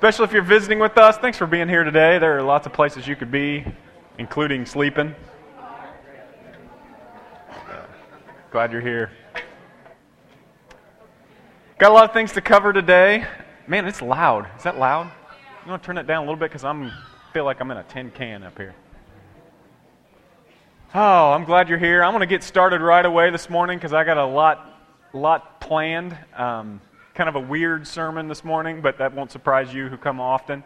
especially if you're visiting with us. Thanks for being here today. There are lots of places you could be, including sleeping. Glad you're here. Got a lot of things to cover today. Man, it's loud. Is that loud? You want to turn it down a little bit because I'm feel like I'm in a tin can up here. Oh, I'm glad you're here. I'm going to get started right away this morning because I got a lot, lot planned. Um, kind of a weird sermon this morning, but that won't surprise you who come often.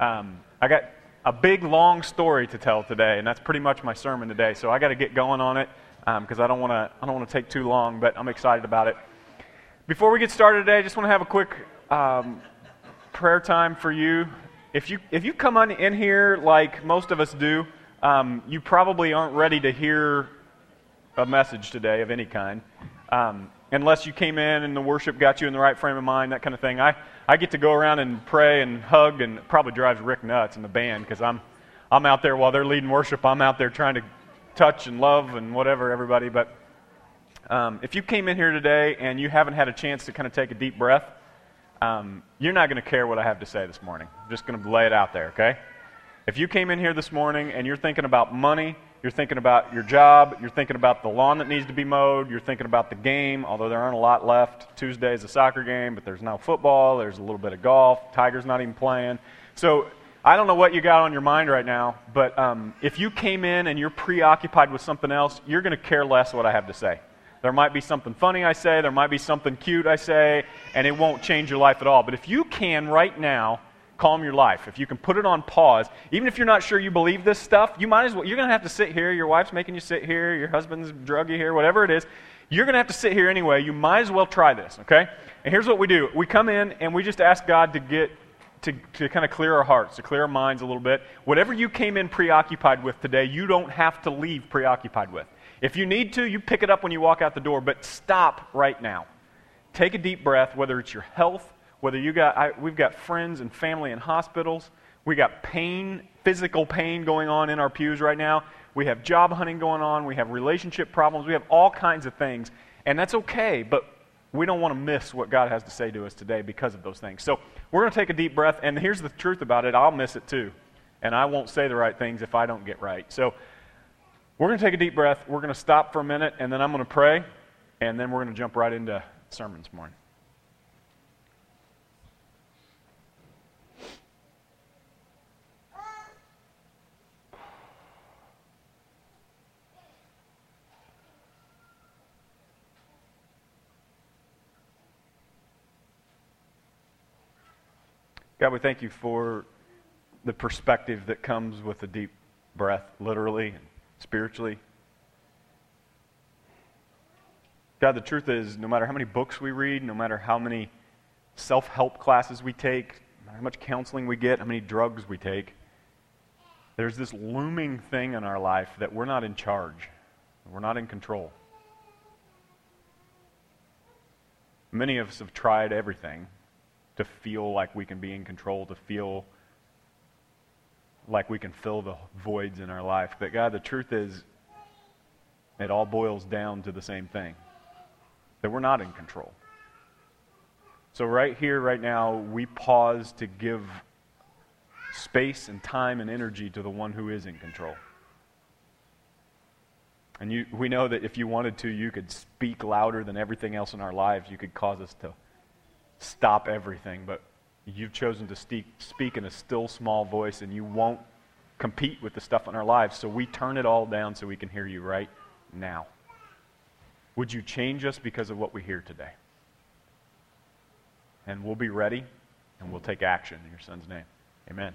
Um, I got a big, long story to tell today, and that's pretty much my sermon today. So I got to get going on it because um, I don't want to. I don't want to take too long, but I'm excited about it. Before we get started today, I just want to have a quick um, prayer time for you. If you if you come on in here like most of us do um, you probably aren't ready to hear a message today of any kind. Um, unless you came in and the worship got you in the right frame of mind, that kind of thing. I, I get to go around and pray and hug, and probably drives Rick nuts in the band because I'm, I'm out there while they're leading worship. I'm out there trying to touch and love and whatever everybody. But um, if you came in here today and you haven't had a chance to kind of take a deep breath, um, you're not going to care what I have to say this morning. I'm just going to lay it out there, okay? If you came in here this morning and you're thinking about money, you're thinking about your job, you're thinking about the lawn that needs to be mowed, you're thinking about the game, although there aren't a lot left. Tuesday is a soccer game, but there's no football, there's a little bit of golf, Tiger's not even playing. So I don't know what you got on your mind right now, but um, if you came in and you're preoccupied with something else, you're going to care less what I have to say. There might be something funny I say, there might be something cute I say, and it won't change your life at all. But if you can right now calm your life, if you can put it on pause, even if you're not sure you believe this stuff, you might as well, you're going to have to sit here. Your wife's making you sit here, your husband's drug you here, whatever it is. You're going to have to sit here anyway. You might as well try this, okay? And here's what we do we come in and we just ask God to get. To, to kind of clear our hearts, to clear our minds a little bit. Whatever you came in preoccupied with today, you don't have to leave preoccupied with. If you need to, you pick it up when you walk out the door, but stop right now. Take a deep breath, whether it's your health, whether you got, I, we've got friends and family in hospitals, we got pain, physical pain going on in our pews right now. We have job hunting going on. We have relationship problems. We have all kinds of things. And that's okay, but we don't want to miss what God has to say to us today because of those things. So we're going to take a deep breath. And here's the truth about it I'll miss it too. And I won't say the right things if I don't get right. So we're going to take a deep breath. We're going to stop for a minute, and then I'm going to pray. And then we're going to jump right into sermons morning. God, we thank you for the perspective that comes with a deep breath, literally and spiritually. God, the truth is, no matter how many books we read, no matter how many self help classes we take, no how much counseling we get, how many drugs we take, there's this looming thing in our life that we're not in charge, we're not in control. Many of us have tried everything to feel like we can be in control, to feel like we can fill the voids in our life. But God, the truth is, it all boils down to the same thing that we're not in control. So, right here, right now, we pause to give space and time and energy to the one who is in control. And you, we know that if you wanted to, you could speak louder than everything else in our lives. You could cause us to stop everything, but you've chosen to speak, in a still small voice and you won't compete with the stuff in our lives. So we turn it all down so we can hear you right now. Would you change us because of what we hear today? And we'll be ready and we'll take action in your son's name. Amen.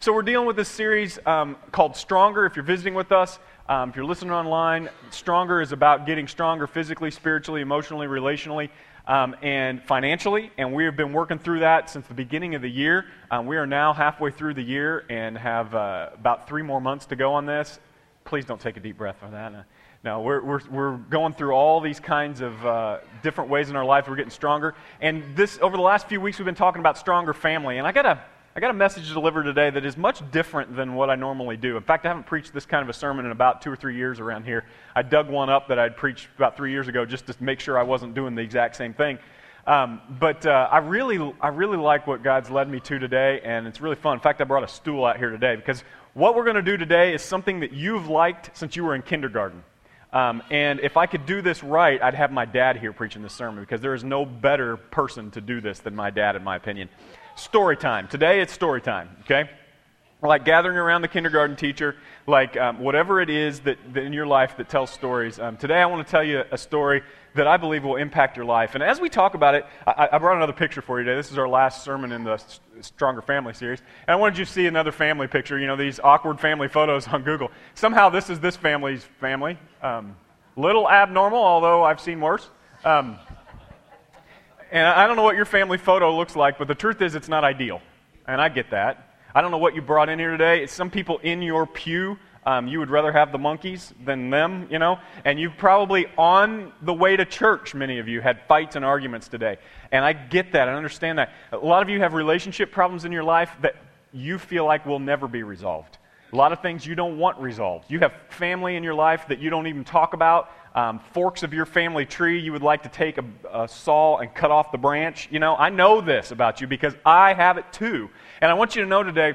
So, we're dealing with this series um, called Stronger. If you're visiting with us, um, if you're listening online, Stronger is about getting stronger physically, spiritually, emotionally, relationally um, and financially, and we have been working through that since the beginning of the year. Um, we are now halfway through the year and have uh, about three more months to go on this. Please don't take a deep breath on that. No, we're, we're, we're going through all these kinds of uh, different ways in our life. We're getting stronger. And this, over the last few weeks, we've been talking about stronger family. And I got to I got a message to deliver today that is much different than what I normally do. In fact, I haven't preached this kind of a sermon in about two or three years around here. I dug one up that I'd preached about three years ago just to make sure I wasn't doing the exact same thing. Um, but uh, I really, I really like what God's led me to today, and it's really fun. In fact, I brought a stool out here today because what we're going to do today is something that you've liked since you were in kindergarten. Um, and if I could do this right, I'd have my dad here preaching this sermon because there is no better person to do this than my dad, in my opinion. Story time. Today it's story time, okay? Like gathering around the kindergarten teacher, like um, whatever it is that, that, in your life that tells stories. Um, today I want to tell you a story that I believe will impact your life. And as we talk about it, I, I, brought another picture for you today. This is our last sermon in the Stronger Family series. And I wanted you to see another family picture, you know, these awkward family photos on Google. Somehow this is this family's family. Um, little abnormal, although I've seen worse. Um, and I don't know what your family photo looks like, but the truth is it's not ideal. And I get that. I don't know what you brought in here today. It's some people in your pew um, you would rather have the monkeys than them, you know? And you probably, on the way to church, many of you had fights and arguments today. And I get that. I understand that. A lot of you have relationship problems in your life that you feel like will never be resolved. A lot of things you don't want resolved. You have family in your life that you don't even talk about. Um, forks of your family tree you would like to take a, a saw and cut off the branch. You know, I know this about you because I have it too. And I want you to know today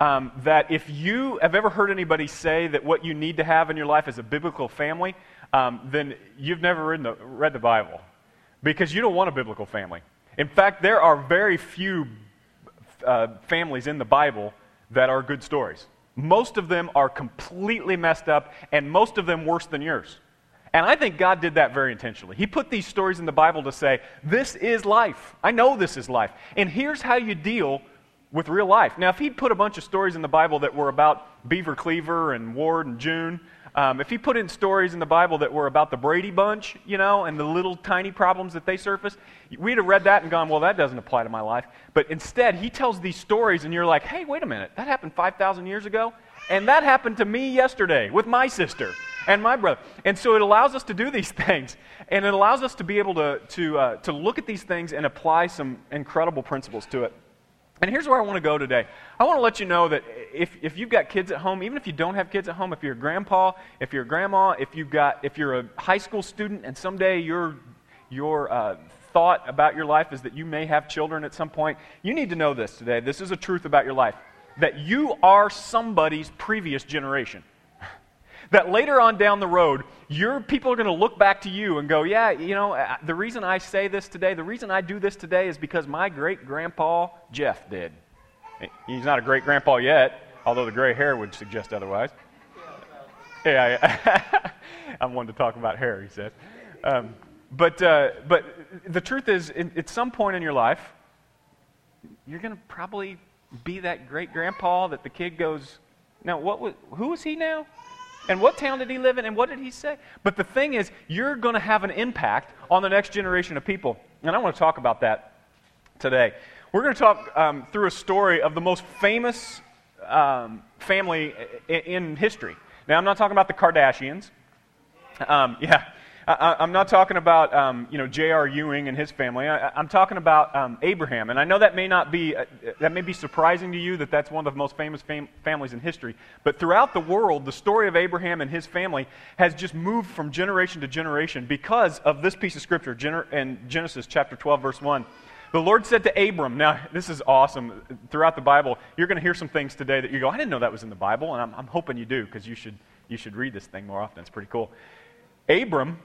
um, that if you have ever heard anybody say that what you need to have in your life is a biblical family, um, then you've never the, read the Bible because you don't want a biblical family. In fact, there are very few uh, families in the Bible that are good stories. Most of them are completely messed up, and most of them worse than yours. And I think God did that very intentionally. He put these stories in the Bible to say, This is life. I know this is life. And here's how you deal with real life. Now, if he'd put a bunch of stories in the Bible that were about Beaver Cleaver and Ward and June, um, if he put in stories in the Bible that were about the Brady Bunch, you know, and the little tiny problems that they surface, we'd have read that and gone, well, that doesn't apply to my life. But instead, he tells these stories, and you're like, hey, wait a minute, that happened 5,000 years ago? And that happened to me yesterday with my sister and my brother. And so it allows us to do these things. And it allows us to be able to, to, uh, to look at these things and apply some incredible principles to it. And here's where I want to go today. I want to let you know that if, if you've got kids at home, even if you don't have kids at home, if you're a grandpa, if you're a grandma, if you've got, if you're a high school student and someday your, your uh, thought about your life is that you may have children at some point, you need to know this today. This is a truth about your life. That you are somebody's previous generation that later on down the road, your people are going to look back to you and go, yeah, you know, uh, the reason I say this today, the reason I do this today is because my great grandpa Jeff did. He's not a great grandpa yet, although the gray hair would suggest otherwise. Yeah, I'm one to talk about hair, he says. Um, but, uh, but the truth is, in, at some point in your life, you're going to probably be that great grandpa that the kid goes, now, what was, who was he now? And what town did he live in? And what did he say? But the thing is, you're going to have an impact on the next generation of people. And I want to talk about that today. We're going to talk um, through a story of the most famous um, family in, history. Now, I'm not talking about the Kardashians. Um, yeah, I, am not talking about um, you know J.R. Ewing and his family. I, am talking about um, Abraham, and I know that may not be uh, that may be surprising to you that that's one of the most famous fam- families in history. But throughout the world, the story of Abraham and his family has just moved from generation to generation because of this piece of scripture in Genesis chapter 12, verse 1. The Lord said to Abram, now this is awesome. Throughout the Bible, you're going to hear some things today that you go, I didn't know that was in the Bible, and I'm, I'm hoping you do because you should, you should read this thing more often. It's pretty cool. Abram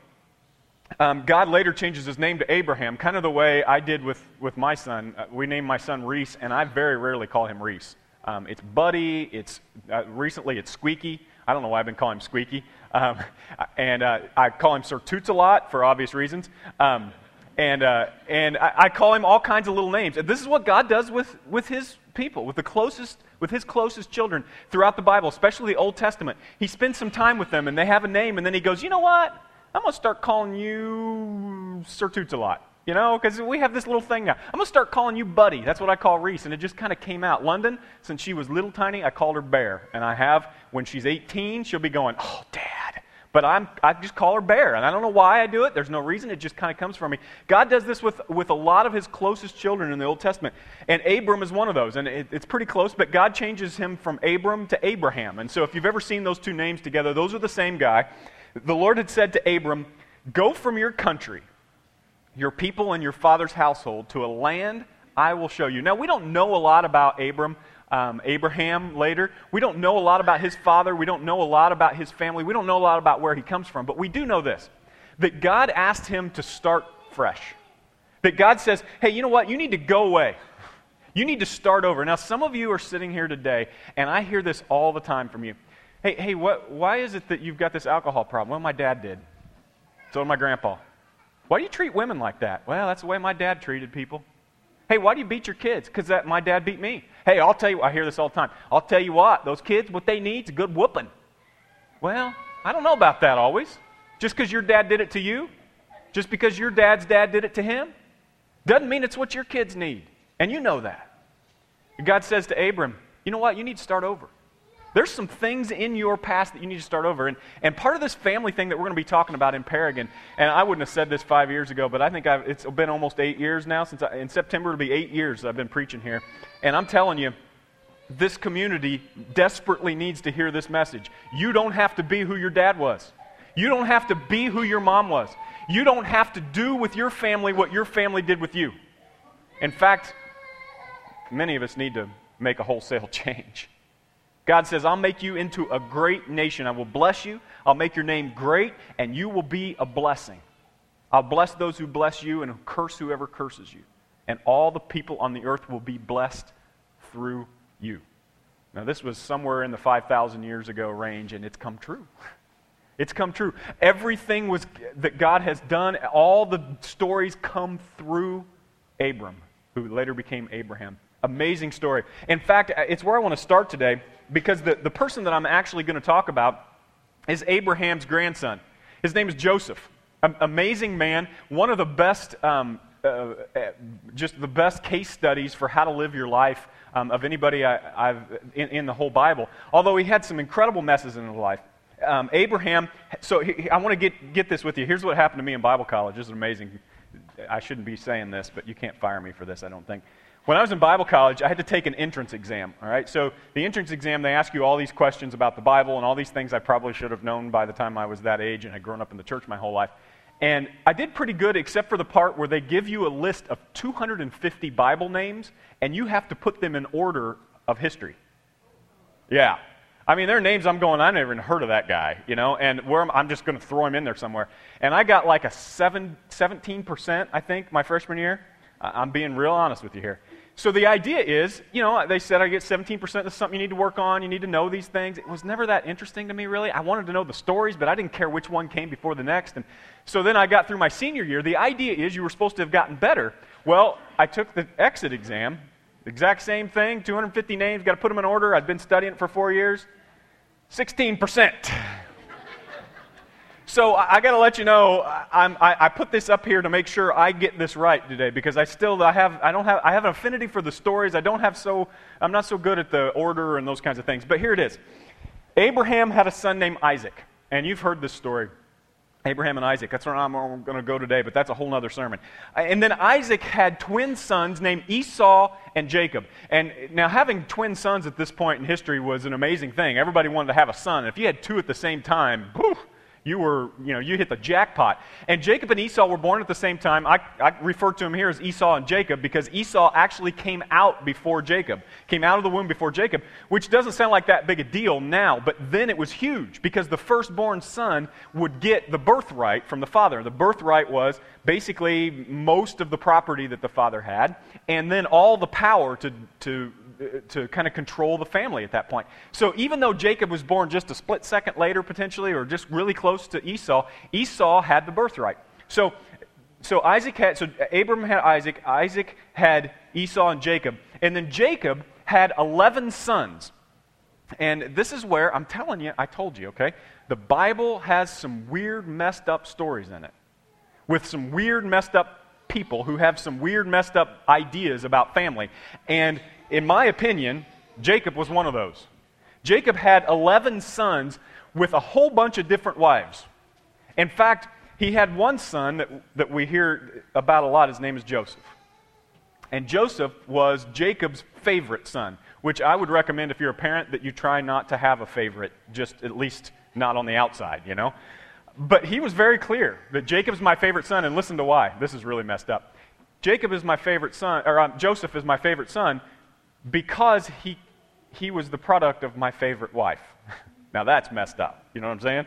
um, God later changes his name to Abraham, kind of the way I did with, with my son. Uh, we named my son Reese, and I very rarely call him Reese. Um, it's Buddy. It's uh, recently it's Squeaky. I don't know why I've been calling him Squeaky, um, and uh, I call him Sir Toots a lot for obvious reasons. Um, and uh, and I, I, call him all kinds of little names. And this is what God does with with His people, with the closest, with His closest children throughout the Bible, especially the Old Testament. He spends some time with them, and they have a name, and then He goes, you know what? I'm going to start calling you Sir Toots a lot. You know, because we have this little thing now. I'm going to start calling you Buddy. That's what I call Reese. And it just kind of came out. London, since she was little tiny, I called her Bear. And I have, when she's 18, she'll be going, Oh, Dad. But I'm, I just call her Bear. And I don't know why I do it. There's no reason. It just kind of comes from me. God does this with, with a lot of his closest children in the Old Testament. And Abram is one of those. And it, it's pretty close, but God changes him from Abram to Abraham. And so if you've ever seen those two names together, those are the same guy. The Lord had said to Abram, Go from your country your people and your father's household to a land I will show you. Now, we don't know a lot about Abram, um, Abraham later. We don't know a lot about his father. We don't know a lot about his family. We don't know a lot about where he comes from. But we do know this that God asked him to start fresh. That God says, hey, you know what? You need to go away. You need to start over. Now, some of you are sitting here today, and I hear this all the time from you. Hey, hey, what, why is it that you've got this alcohol problem? Well, my dad did. So did my grandpa. Why do you treat women like that? Well, that's the way my dad treated people. Hey, why do you beat your kids? Because my dad beat me. Hey, I'll tell you, I hear this all the time. I'll tell you what, those kids, what they need is a good whooping. Well, I don't know about that always. Just because your dad did it to you, just because your dad's dad did it to him, doesn't mean it's what your kids need. And you know that. God says to Abram, you know what? You need to start over. There's some things in your past that you need to start over. And, and part of this family thing that we're going to be talking about in Paragon, and I wouldn't have said this five years ago, but I think I've, it's been almost eight years now since I, in September it'll be eight years I've been preaching here. And I'm telling you, this community desperately needs to hear this message. You don't have to be who your dad was. You don't have to be who your mom was. You don't have to do with your family what your family did with you. In fact, many of us need to make a wholesale change. God says, I'll make you into a great nation. I will bless you. I'll make your name great, and you will be a blessing. I'll bless those who bless you and curse whoever curses you. And all the people on the earth will be blessed through you. Now, this was somewhere in the 5,000 years ago range, and it's come true. It's come true. Everything was, that God has done, all the stories come through Abram, who later became Abraham. Amazing story. In fact, it's where I want to start today because the, the person that I'm actually going to talk about is Abraham's grandson. His name is Joseph. amazing man, one of the best, um, uh, uh, just the best case studies for how to live your life um, of anybody I, have in, in, the whole Bible. Although he had some incredible messes in his life. Um, Abraham, so he, I want to get, get this with you. Here's what happened to me in Bible college. This is amazing. I shouldn't be saying this, but you can't fire me for this, I don't think. When I was in Bible college, I had to take an entrance exam, all right? So the entrance exam, they ask you all these questions about the Bible and all these things I probably should have known by the time I was that age and had grown up in the church my whole life. And I did pretty good except for the part where they give you a list of 250 Bible names and you have to put them in order of history. Yeah. I mean, there are names I'm going, I never even heard of that guy, you know, and where I'm, just going to throw him in there somewhere. And I got like a seven, 17%, I think, my freshman year. I'm being real honest with you here. So the idea is, you know, they said I get 17%. This is something you need to work on. You need to know these things. It was never that interesting to me, really. I wanted to know the stories, but I didn't care which one came before the next. And so then I got through my senior year. The idea is you were supposed to have gotten better. Well, I took the exit exam, exact same thing 250 names, got to put them in order. I'd been studying it for four years. 16%. So I, I got to let you know, I, I, put this up here to make sure I get this right today because I still I have I don't have I have an affinity for the stories. I don't have so I'm not so good at the order and those kinds of things. But here it is. Abraham had a son named Isaac, and you've heard this story. Abraham and Isaac. That's where I'm going to go today, but that's a whole other sermon. And then Isaac had twin sons named Esau and Jacob. And now, having twin sons at this point in history was an amazing thing. Everybody wanted to have a son. and If you had two at the same time, whew, you were, you know, you hit the jackpot. And Jacob and Esau were born at the same time. I, I refer to them here as Esau and Jacob because Esau actually came out before Jacob, came out of the womb before Jacob, which doesn't sound like that big a deal now, but then it was huge because the firstborn son would get the birthright from the father. The birthright was basically most of the property that the father had, and then all the power to, to to kind of control the family at that point. So even though Jacob was born just a split second later, potentially, or just really close to Esau, Esau had the birthright. So, so Isaac had, so Abram had Isaac, Isaac had Esau and Jacob, and then Jacob had 11 sons. And this is where, I'm telling you, I told you, okay? The Bible has some weird, messed up stories in it. With some weird, messed up people who have some weird, messed up ideas about family. And in my opinion, Jacob was one of those. Jacob had 11 sons with a whole bunch of different wives. In fact, he had one son that, that we hear about a lot. His name is Joseph. And Joseph was Jacob's favorite son, which I would recommend if you're a parent that you try not to have a favorite, just at least not on the outside, you know? but he was very clear that Jacob's my favorite son, and listen to why. This is really messed up. Jacob is my favorite son, or um, Joseph is my favorite son because he, he was the product of my favorite wife. now that's messed up. You know what I'm saying?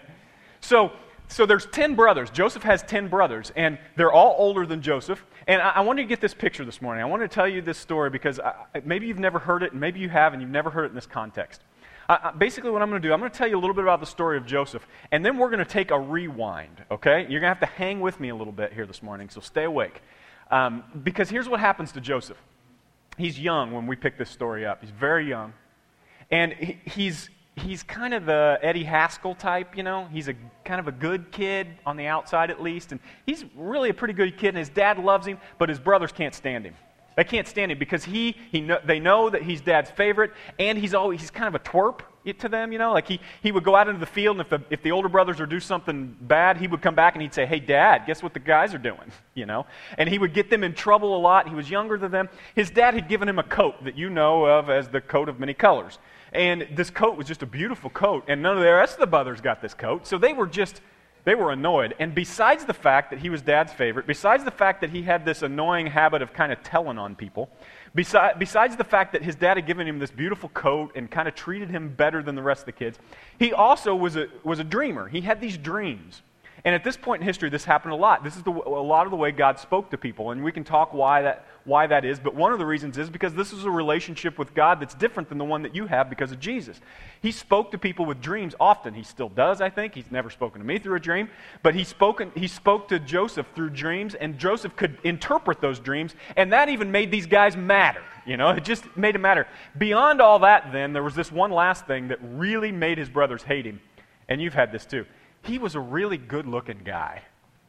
So, so there's 10 brothers. Joseph has 10 brothers, and they're all older than Joseph. And I, I want to get this picture this morning. I want to tell you this story because I, maybe you've never heard it, and maybe you have, and you've never heard it in this context. Basically, what I'm going to do, I'm going to tell you a little bit about the story of Joseph, and then we're going to take a rewind, okay? You're going to have to hang with me a little bit here this morning, so stay awake. Um, because here's what happens to Joseph. He's young when we pick this story up. He's very young. And he, he's, he's kind of the Eddie Haskell type, you know. He's a kind of a good kid on the outside, at least. And he's really a pretty good kid, and his dad loves him, but his brothers can't stand him. They can't stand him because he, he know, they know that he's dad's favorite, and he's always he's kind of a twerp to them, you know. Like he, he would go out into the field, and if the, if the older brothers would do something bad, he would come back and he'd say, Hey, dad, guess what the guys are doing, you know. And he would get them in trouble a lot. He was younger than them. His dad had given him a coat that you know of as the coat of many colors. And this coat was just a beautiful coat, and none of the rest of the brothers got this coat. So they were just they were annoyed. And besides the fact that he was dad's favorite, besides the fact that he had this annoying habit of kind of telling on people, besides, the fact that his dad had given him this beautiful coat and kind of treated him better than the rest of the kids, he also was a, was a dreamer. He had these dreams. And at this point in history, this happened a lot. This is the, a lot of the way God spoke to people. And we can talk why that, why that is, but one of the reasons is because this is a relationship with God that's different than the one that you have because of Jesus. He spoke to people with dreams often. He still does, I think. He's never spoken to me through a dream, but he, spoken, he spoke to Joseph through dreams, and Joseph could interpret those dreams, and that even made these guys matter. You know, it just made it matter. Beyond all that, then, there was this one last thing that really made his brothers hate him, and you've had this too. He was a really good looking guy.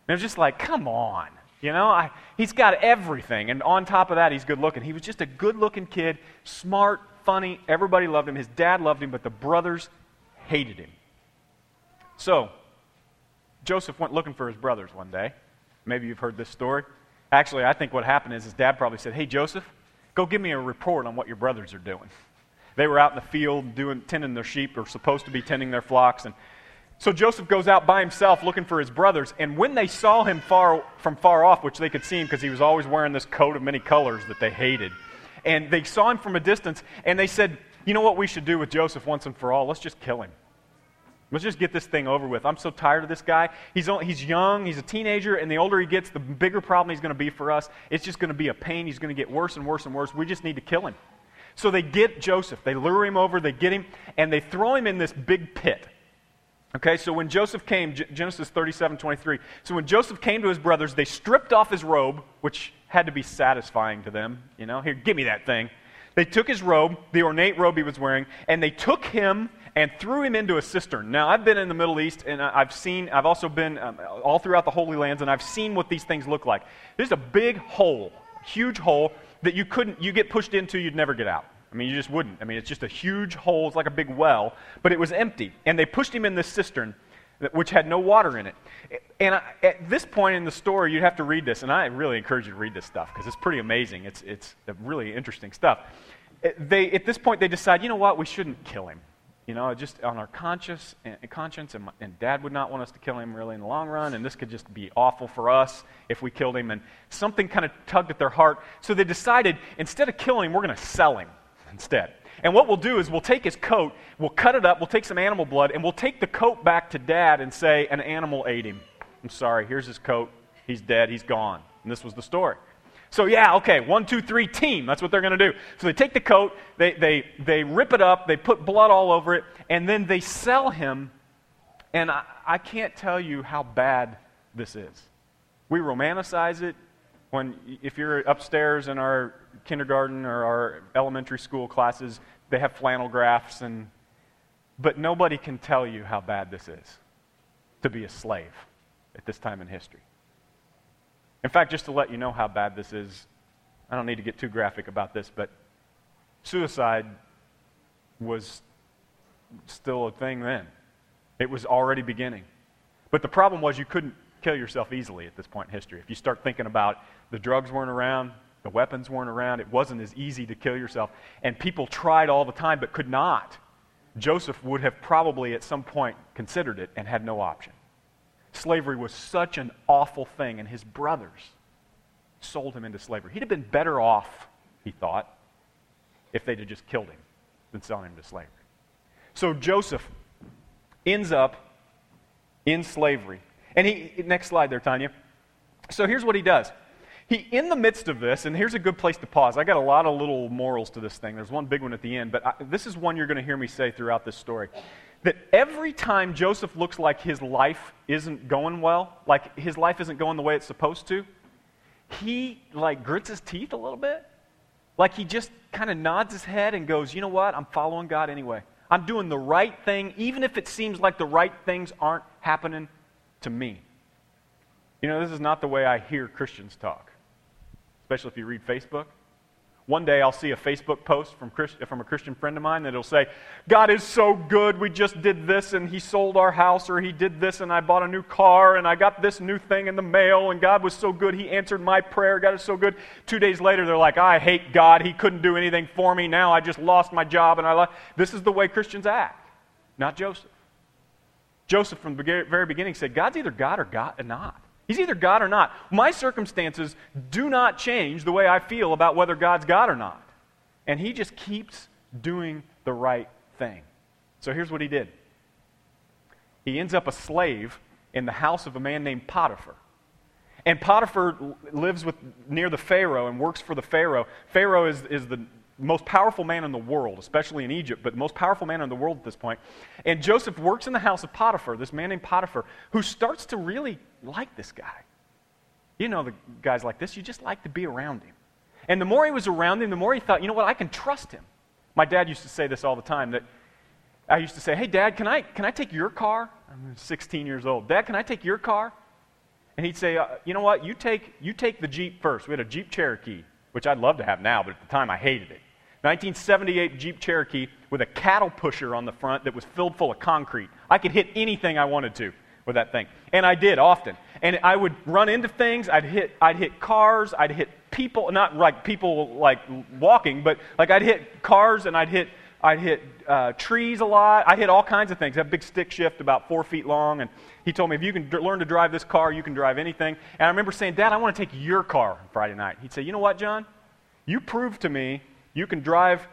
And it was just like, come on. You know, I, he's got everything. And on top of that, he's good looking. He was just a good looking kid, smart, funny. Everybody loved him. His dad loved him, but the brothers hated him. So, Joseph went looking for his brothers one day. Maybe you've heard this story. Actually, I think what happened is his dad probably said, Hey, Joseph, go give me a report on what your brothers are doing. They were out in the field doing, tending their sheep, or supposed to be tending their flocks, and so Joseph goes out by himself looking for his brothers, and when they saw him far, from far off, which they could see him because he was always wearing this coat of many colors that they hated, and they saw him from a distance, and they said, You know what we should do with Joseph once and for all? Let's just kill him. Let's just get this thing over with. I'm so tired of this guy. He's, only, he's young, he's a teenager, and the older he gets, the bigger problem he's going to be for us. It's just going to be a pain. He's going to get worse and worse and worse. We just need to kill him. So they get Joseph. They lure him over, they get him, and they throw him in this big pit. Okay, so when Joseph came, Genesis 37 23. So when Joseph came to his brothers, they stripped off his robe, which had to be satisfying to them. You know, here, give me that thing. They took his robe, the ornate robe he was wearing, and they took him and threw him into a cistern. Now, I've been in the Middle East, and I've seen, I've also been um, all throughout the Holy Lands, and I've seen what these things look like. There's a big hole, huge hole that you couldn't, you get pushed into, you'd never get out. I mean, you just wouldn't. I mean, it's just a huge hole. It's like a big well, but it was empty. And they pushed him in this cistern, which had no water in it. And I, at this point in the story, you'd have to read this, and I really encourage you to read this stuff because it's pretty amazing. It's, it's really interesting stuff. They, at this point, they decide, you know what, we shouldn't kill him. You know, just on our eh, conscience, and, conscience, and, and dad would not want us to kill him really in the long run, and this could just be awful for us if we killed him. And something kind of tugged at their heart. So they decided, instead of killing him, we're going to sell him instead. And what we'll do is we'll take his coat, we'll cut it up, we'll take some animal blood, and we'll take the coat back to dad and say, an animal ate him. I'm sorry, here's his coat. He's dead, he's gone. And this was the story. So, yeah, okay, one, two, three, team. That's what they're going to do. So they take the coat, they, they, they rip it up, they put blood all over it, and then they sell him. And I, I can't tell you how bad this is. We romanticize it, when if you're upstairs in our kindergarten or our elementary school classes, they have flannel graphs and but nobody can tell you how bad this is to be a slave at this time in history. In fact, just to let you know how bad this is, I don't need to get too graphic about this, but suicide was still a thing then. It was already beginning. But the problem was you couldn't kill yourself easily at this point in history. If you start thinking about the drugs weren't around, the weapons weren't around, it wasn't as easy to kill yourself. And people tried all the time but could not. Joseph would have probably at some point considered it and had no option. Slavery was such an awful thing, and his brothers sold him into slavery. He'd have been better off, he thought, if they'd have just killed him than selling him to slavery. So Joseph ends up in slavery. And he, next slide there, Tanya. So here's what he does. He, in the midst of this, and here's a good place to pause. I got a lot of little morals to this thing. There's one big one at the end, but I, this is one you're going to hear me say throughout this story. That every time Joseph looks like his life isn't going well, like his life isn't going the way it's supposed to, he like grits his teeth a little bit. Like he just kind of nods his head and goes, You know what? I'm following God anyway. I'm doing the right thing, even if it seems like the right things aren't happening to me. You know, this is not the way I hear Christians talk, especially if you read Facebook. One day I'll see a Facebook post from, Christ, from a Christian friend of mine that'll say, God is so good, we just did this and he sold our house, or he did this and I bought a new car and I got this new thing in the mail and God was so good, he answered my prayer, God is so good. Two days later they're like, I hate God, he couldn't do anything for me, now I just lost my job and I lost. This is the way Christians act, not Joseph. Joseph from the very beginning said, God's either God or God or not. He's either God or not. My circumstances do not change the way I feel about whether God's God or not. And he just keeps doing the right thing. So here's what he did he ends up a slave in the house of a man named Potiphar. And Potiphar lives with, near the Pharaoh and works for the Pharaoh. Pharaoh is, is the most powerful man in the world, especially in Egypt, but the most powerful man in the world at this point. And Joseph works in the house of Potiphar, this man named Potiphar, who starts to really like this guy. You know, the guys like this, you just like to be around him. And the more he was around him, the more he thought, you know what, I can trust him. My dad used to say this all the time that I used to say, hey, Dad, can I, can I take your car? I'm 16 years old. Dad, can I take your car? And he'd say, uh, you know what, you take, you take the Jeep first. We had a Jeep Cherokee, which I'd love to have now, but at the time I hated it. 1978 Jeep Cherokee with a cattle pusher on the front that was filled full of concrete. I could hit anything I wanted to with that thing. And I did often. And I would run into things. I'd hit, I'd hit cars. I'd hit people, not like people like walking, but like I'd hit cars and I'd hit, I'd hit uh, trees a lot. I hit all kinds of things. I have a big stick shift about four feet long. And he told me, if you can d- learn to drive this car, you can drive anything. And I remember saying, Dad, I want to take your car Friday night. He'd say, You know what, John? You proved to me you can drive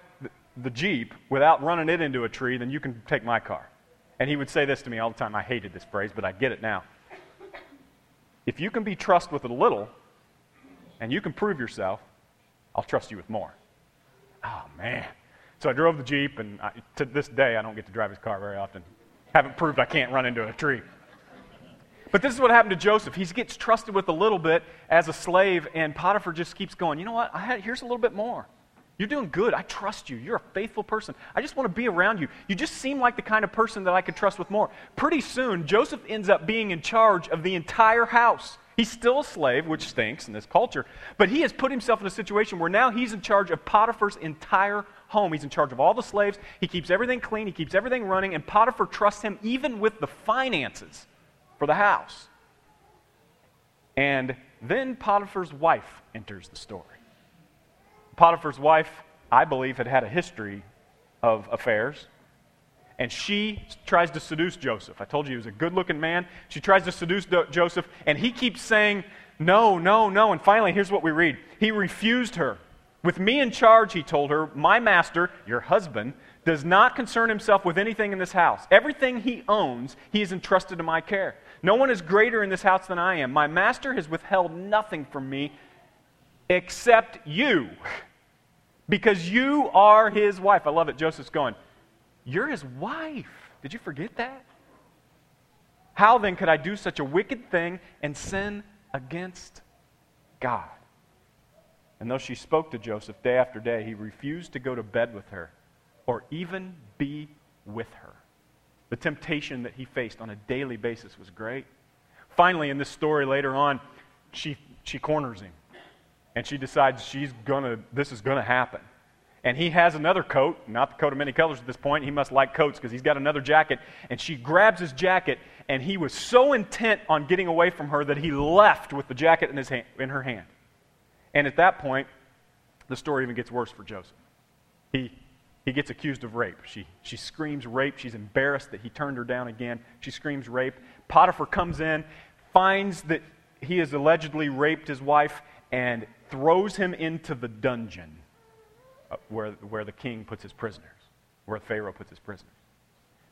the Jeep without running it into a tree, then you can take my car. And he would say this to me all the time. I hated this phrase, but I get it now. If you can be trusted with a little and you can prove yourself, I'll trust you with more. Oh, man. So I drove the Jeep, and I, to this day, I don't get to drive his car very often. Haven't proved I can't run into a tree. But this is what happened to Joseph. He gets trusted with a little bit as a slave, and Potiphar just keeps going, you know what? Had, here's a little bit more. You're doing good. I trust you. You're a faithful person. I just want to be around you. You just seem like the kind of person that I could trust with more. Pretty soon, Joseph ends up being in charge of the entire house. He's still a slave, which stinks in this culture, but he has put himself in a situation where now he's in charge of Potiphar's entire home. He's in charge of all the slaves. He keeps everything clean, he keeps everything running, and Potiphar trusts him even with the finances for the house. And then Potiphar's wife enters the story. Potiphar's wife, I believe, had had a history of affairs. And she tries to seduce Joseph. I told you he was a good looking man. She tries to seduce Do- Joseph, and he keeps saying, No, no, no. And finally, here's what we read He refused her. With me in charge, he told her, My master, your husband, does not concern himself with anything in this house. Everything he owns, he has entrusted to my care. No one is greater in this house than I am. My master has withheld nothing from me except you because you are his wife. I love it. Joseph's going, You're his wife. Did you forget that? How then could I do such a wicked thing and sin against God? And though she spoke to Joseph day after day, he refused to go to bed with her or even be with her. The temptation that he faced on a daily basis was great. Finally, in this story later on, she, she corners him and she decides she's gonna this is gonna happen and he has another coat not the coat of many colors at this point he must like coats because he's got another jacket and she grabs his jacket and he was so intent on getting away from her that he left with the jacket in, his hand, in her hand and at that point the story even gets worse for joseph he he gets accused of rape. She, she screams rape. She's embarrassed that he turned her down again. She screams rape. Potiphar comes in, finds that he has allegedly raped his wife, and throws him into the dungeon uh, where, where the king puts his prisoners, where Pharaoh puts his prisoners.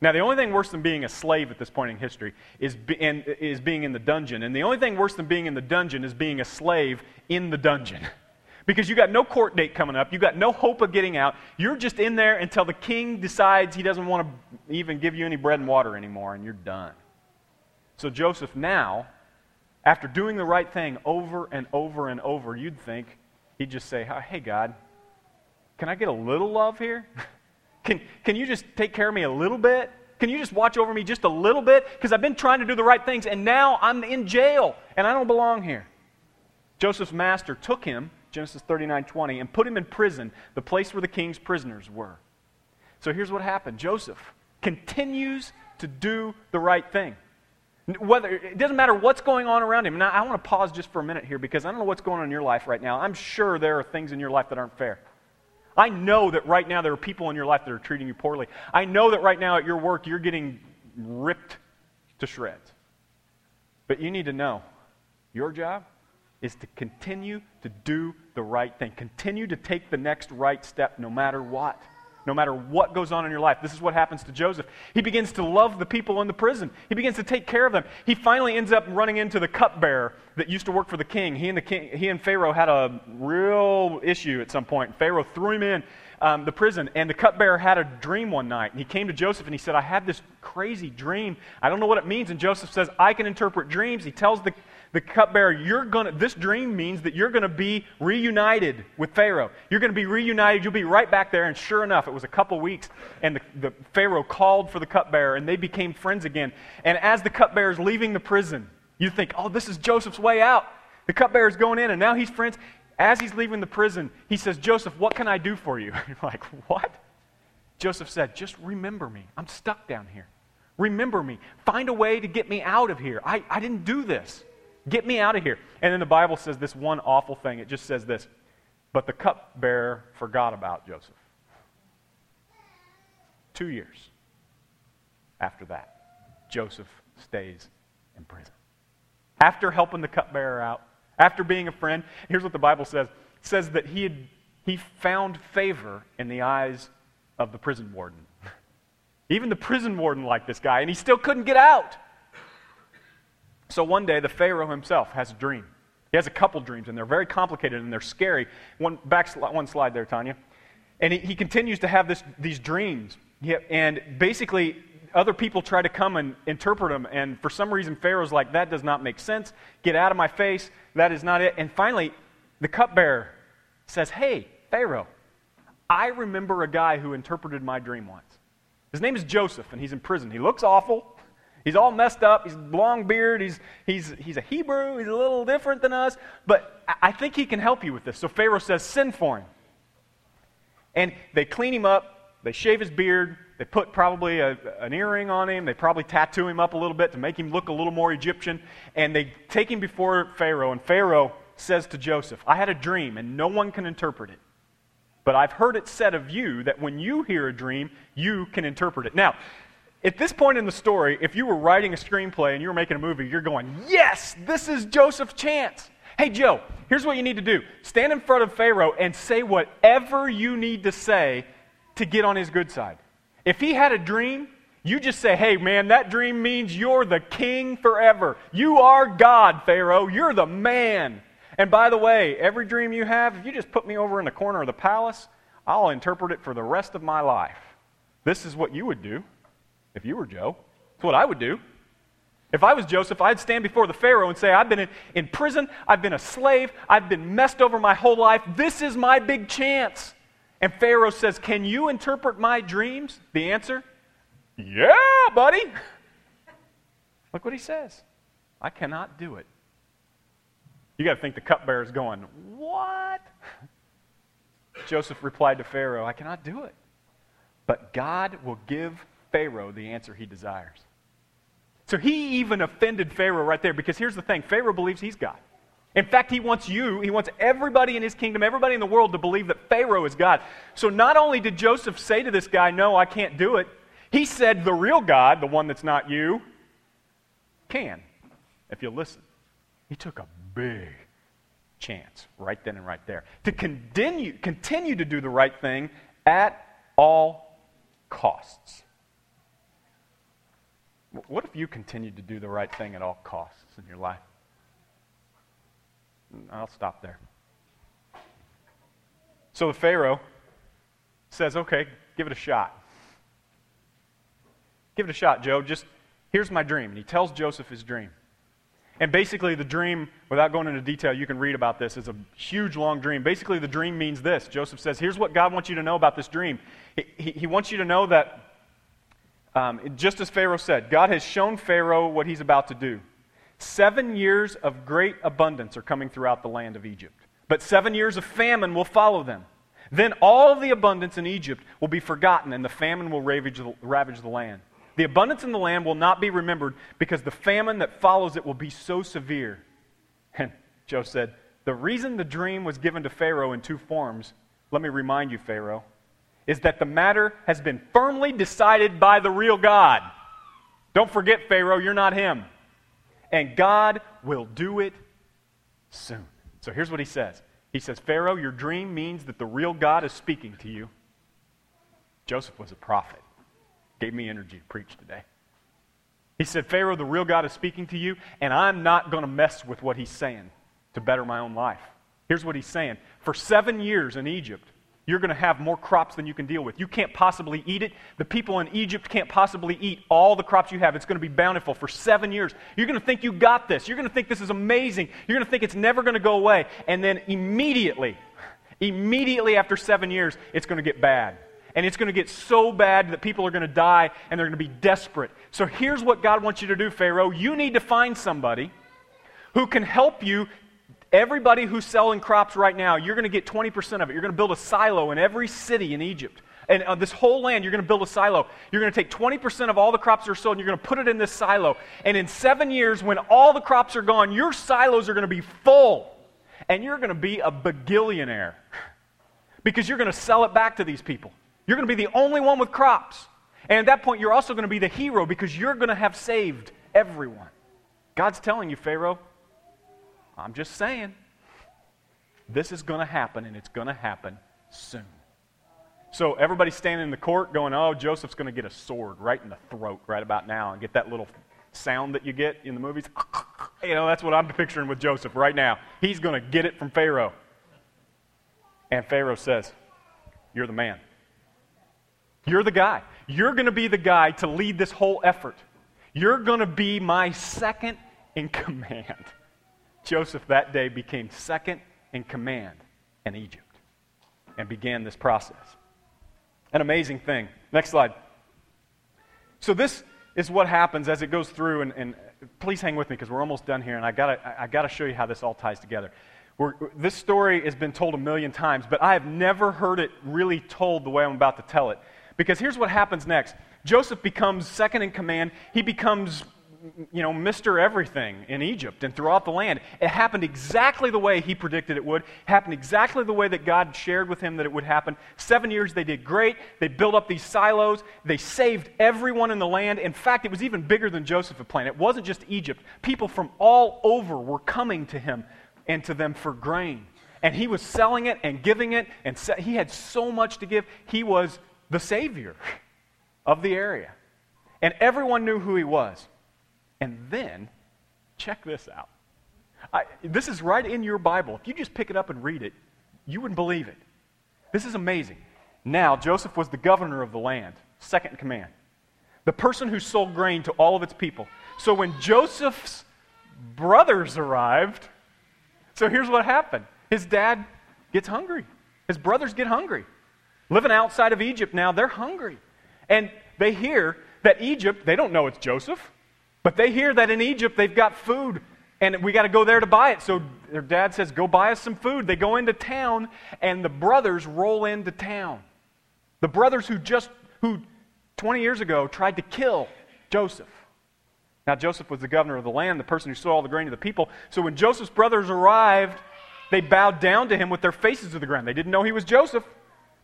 Now, the only thing worse than being a slave at this point in history is, be, and, is being in the dungeon. And the only thing worse than being in the dungeon is being a slave in the dungeon. because you got no court date coming up. You got no hope of getting out. You're just in there until the king decides he doesn't want to even give you any bread and water anymore, and you're done. So, Joseph now, after doing the right thing over and over and over, you'd think he'd just say, Hey, God, can I get a little love here? Can, can you just take care of me a little bit? Can you just watch over me just a little bit? Because I've been trying to do the right things, and now I'm in jail, and I don't belong here. Joseph's master took him, Genesis 39 20, and put him in prison, the place where the king's prisoners were. So here's what happened Joseph continues to do the right thing. Whether, it doesn't matter what's going on around him. Now, I want to pause just for a minute here because I don't know what's going on in your life right now. I'm sure there are things in your life that aren't fair. I know that right now there are people in your life that are treating you poorly. I know that right now at your work you're getting ripped to shreds. But you need to know your job is to continue to do the right thing, continue to take the next right step no matter what no matter what goes on in your life. This is what happens to Joseph. He begins to love the people in the prison, he begins to take care of them. He finally ends up running into the cupbearer that used to work for the king. He and, the king, he and Pharaoh had a real issue at some point. Pharaoh threw him in. Um, the prison, and the cupbearer had a dream one night. And he came to Joseph and he said, I had this crazy dream. I don't know what it means. And Joseph says, I can interpret dreams. He tells the, the cupbearer, you're gonna, this dream means that you're going to be reunited with Pharaoh. You're going to be reunited. You'll be right back there. And sure enough, it was a couple weeks, and the, the Pharaoh called for the cupbearer, and they became friends again. And as the cupbearer is leaving the prison, you think, oh, this is Joseph's way out. The cupbearer's going in, and now he's friends. As he's leaving the prison, he says, Joseph, what can I do for you? You're like, what? Joseph said, just remember me. I'm stuck down here. Remember me. Find a way to get me out of here. I, I didn't do this. Get me out of here. And then the Bible says this one awful thing. It just says this But the cupbearer forgot about Joseph. Two years after that, Joseph stays in prison. After helping the cupbearer out, after being a friend, here's what the Bible says it says that he, had, he found favor in the eyes of the prison warden. Even the prison warden liked this guy, and he still couldn't get out. So one day, the Pharaoh himself has a dream. He has a couple dreams, and they're very complicated and they're scary. One, back, one slide there, Tanya. And he, he continues to have this, these dreams. and basically, other people try to come and interpret them. And for some reason, Pharaoh's like, that does not make sense. Get out of my face. That is not it. And finally, the cupbearer says, Hey, Pharaoh, I remember a guy who interpreted my dream once. His name is Joseph, and he's in prison. He looks awful. He's all messed up. He's long beard. He's, he's, he's a Hebrew. He's a little different than us. But I think he can help you with this. So Pharaoh says, send for him. And they clean him up. They shave his beard. They put probably a, an earring on him. They probably tattoo him up a little bit to make him look a little more Egyptian. And they take him before Pharaoh. And Pharaoh says to Joseph, I had a dream, and no one can interpret it. But I've heard it said of you that when you hear a dream, you can interpret it. Now, at this point in the story, if you were writing a screenplay and you were making a movie, you're going, Yes, this is Joseph's chance. Hey, Joe, here's what you need to do stand in front of Pharaoh and say whatever you need to say to get on his good side. If he had a dream, you just say, Hey, man, that dream means you're the king forever. You are God, Pharaoh. You're the man. And by the way, every dream you have, if you just put me over in the corner of the palace, I'll interpret it for the rest of my life. This is what you would do if you were Joe. That's what I would do. If I was Joseph, I'd stand before the Pharaoh and say, I've been in, in, prison, I've been a slave, I've been messed over my whole life. This is my big chance. And Pharaoh says, Can you interpret my dreams? The answer, Yeah, buddy. Look what he says. I cannot do it. You got to think the cupbearer is going, What? Joseph replied to Pharaoh, I cannot do it. But God will give Pharaoh the answer he desires. So he even offended Pharaoh right there because here's the thing Pharaoh believes he's God. In fact, he wants you, he wants everybody in his kingdom, everybody in the world to believe that Pharaoh is God. So not only did Joseph say to this guy, No, I can't do it, he said, The real God, the one that's not you, can, if you'll listen. He took a big chance right then and right there to continue, continue to do the right thing at all costs. What if you continued to do the right thing at all costs in your life? Mm, I'll stop there. So the Pharaoh says, okay, give it a shot. Give it a shot, Joe. Just here's my dream. And he tells Joseph his dream. And basically, the dream, without going into detail, you can read about this. It's a huge, long dream. Basically, the dream means this Joseph says, Here's what God wants you to know about this dream. He, he, he wants you to know that, um, just as Pharaoh said, God has shown Pharaoh what he's about to do. Seven years of great abundance are coming throughout the land of Egypt, but seven years of famine will follow them. Then all the abundance in Egypt will be forgotten, and the famine will ravage the, ravage the land. The abundance in the land will not be remembered because the famine that follows it will be so severe. And Joe said, The reason the dream was given to Pharaoh in two forms, let me remind you, Pharaoh, is that the matter has been firmly decided by the real God. Don't forget, Pharaoh, you're not him. And God will do it soon. So here's what he says He says, Pharaoh, your dream means that the real God is speaking to you. Joseph was a prophet gave me energy to preach today. He said, Pharaoh, the real God is speaking to you, and I'm not going to mess with what he's saying to better my own life. Here's what he's saying For seven years in Egypt, you're going to have more crops than you can deal with. You can't possibly eat it. The people in Egypt can't possibly eat all the crops you have. It's going to be bountiful for seven years. You're going to think you got this. You're going to think this is amazing. You're going to think it's never going to go away. And then immediately, immediately after seven years, it's going to get bad and it's going to get so bad that people are going to die and they're going to be desperate. So here's what God wants you to do, Pharaoh. You need to find somebody who can help you. Everybody who's selling crops right now, you're going to get 20% of it. You're going to build a silo in every city in Egypt. And uh, this whole land, you're going to build a silo. You're going to take 20% of all the crops that are sold and you're going to put it in this silo. And in seven years, when all the crops are gone, your silos are going to be full. And you're going to be a bagillionaire because you're going to sell it back to these people. You're going to be the only one with crops. And at that point, you're also going to be the hero because you're going to have saved everyone. God's telling you, Pharaoh, I'm just saying, this is going to happen, and it's going to happen soon. So everybody's standing in the court going, oh, Joseph's going to get a sword right in the throat right about now and get that little sound that you get in the movies. You know, that's what I'm picturing with Joseph right now. He's going to get it from Pharaoh. And Pharaoh says, You're the man. You're the guy. You're going to be the guy to lead this whole effort. You're going to be my second in command. Joseph that day became second in command in Egypt and began this process. An amazing thing. Next slide. So, this is what happens as it goes through, and, and please hang with me because we're almost done here, and I got I got to show you how this all ties together. We're, this story has been told a million times, but I have never heard it really told the way I'm about to tell it. Because here's what happens next Joseph becomes second in command. He becomes, you know, Mr. Everything in Egypt and throughout the land. It happened exactly the way he predicted it would, it happened exactly the way that God shared with him that it would happen. Seven years they did great. They built up these silos. They saved everyone in the land. In fact, it was even bigger than Joseph had planned. It wasn't just Egypt, people from all over were coming to him and to them for grain. And he was selling it and giving it, and he had so much to give. He was the Savior of the area. And everyone knew who he was. And then, check this out. I, this is right in your Bible. If you just pick it up and read it, you wouldn't believe it. This is amazing. Now, Joseph was the governor of the land, second in command, the person who sold grain to all of its people. So when Joseph's brothers arrived, so here's what happened his dad gets hungry, his brothers get hungry. Living outside of Egypt now, they're hungry. And they hear that Egypt, they don't know it's Joseph, but they hear that in Egypt they've got food and we got to go there to buy it. So their dad says, Go buy us some food. They go into town and the brothers roll into town. The brothers who just, who 20 years ago tried to kill Joseph. Now, Joseph was the governor of the land, the person who sold all the grain to the people. So when Joseph's brothers arrived, they bowed down to him with their faces to the ground. They didn't know he was Joseph.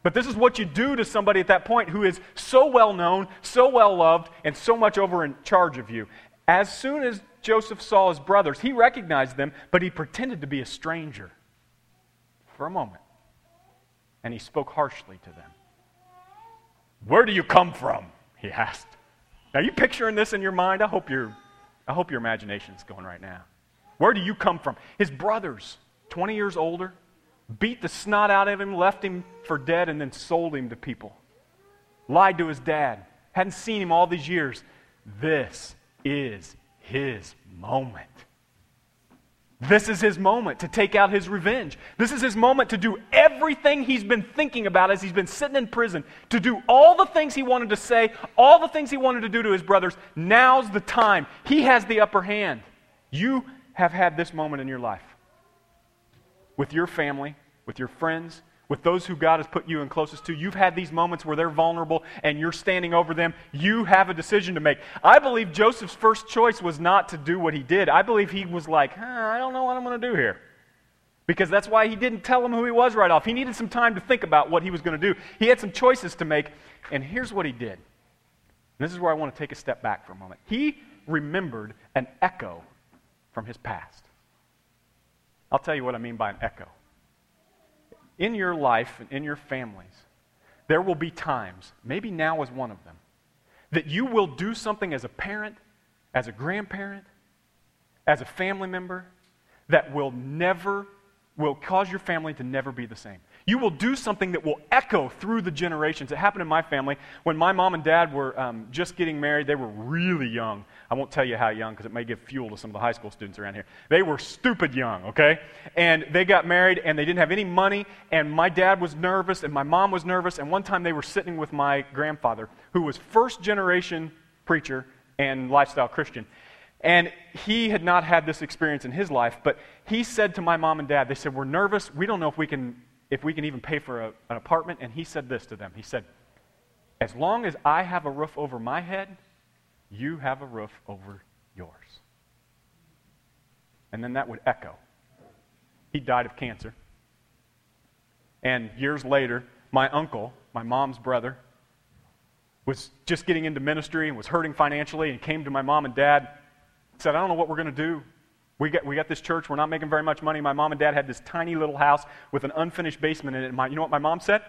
But this is what you do to somebody at that point who is so well known, so well loved, and so much over in charge of you. As soon as Joseph saw his brothers, he recognized them, but he pretended to be a stranger for a moment. And he spoke harshly to them. Where do you come from? He asked. Now, you picturing this in your mind? I hope, you I hope your imagination's going right now. Where do you come from? His brothers, 20 years older, beat the snot out of him, left him for dead, and then sold him to people. Lied to his dad. Hadn't seen him all these years. This is his moment. This is his moment to take out his revenge. This is his moment to do everything he's been thinking about as he's been sitting in prison, to do all the things he wanted to say, all the things he wanted to do to his brothers. Now's the time. He has the upper hand. You have had this moment in your life with your family, with your friends, with those who God has put you in closest to. You've had these moments where they're vulnerable and you're standing over them. You have a decision to make. I believe Joseph's first choice was not to do what he did. I believe he was like, huh, I don't know what I'm going to do here. Because that's why he didn't tell him who he was right off. He needed some time to think about what he was going to do. He had some choices to make, and here's what he did. And this is where I want to take a step back for a moment. He remembered an echo from his past. I'll tell you what I mean by an echo in your life and in your families, there will be times, maybe now is one of them, that you will do something as a parent, as a grandparent, as a family member that will never, will cause your family to never be the same. You will do something that will echo through the generations. It happened in my family when my mom and dad were um, just getting married. They were really young. I won't tell you how young because it may give fuel to some of the high school students around here. They were stupid young, okay? And they got married and they didn't have any money. And my dad was nervous and my mom was nervous. And one time they were sitting with my grandfather, who was first generation preacher and lifestyle Christian. And he had not had this experience in his life, but he said to my mom and dad, they said, We're nervous. We don't know if we can if we can even pay for a, an apartment. And he said this to them He said, As long as I have a roof over my head, you have a roof over yours. And then that would echo. He died of cancer. And years later, my uncle, my mom's brother, was just getting into ministry and was hurting financially and came to my mom and dad said, I don't know what we're going to do. We got, we got this church. We're not making very much money. My mom and dad had this tiny little house with an unfinished basement in it. And my, you know what my mom said?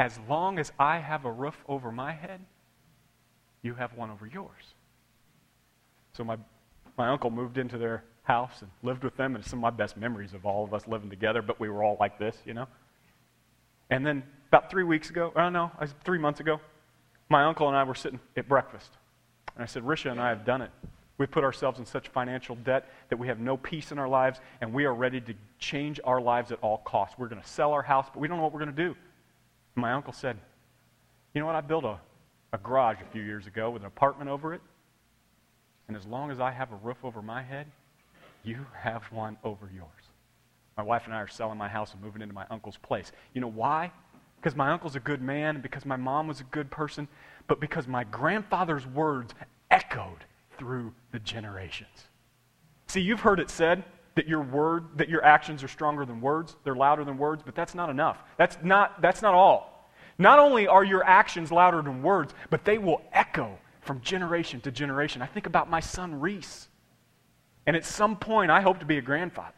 As long as I have a roof over my head, you have one over yours. So my, my uncle moved into their house and lived with them, and some of my best memories of all of us living together, but we were all like this, you know? And then about three weeks ago, uh, I don't know, three months ago, my uncle and I were sitting at breakfast. And I said, Risha and I have done it. We've put ourselves in such financial debt that we have no peace in our lives, and we are ready to change our lives at all costs. We're going to sell our house, but we don't know what we're going to do. And my uncle said, You know what? I built a, a garage a few years ago with an apartment over it, and as long as I have a roof over my head, you have one over yours. My wife and I are selling my house and moving into my uncle's place. You know why? Because my uncle's a good man, because my mom was a good person, but because my grandfather's words echoed through the generations. See, you've heard it said that your word, that your actions are stronger than words, they're louder than words, but that's not enough. That's not, that's not all. Not only are your actions louder than words, but they will echo from generation to generation. I think about my son Reese. And at some point, I hope to be a grandfather.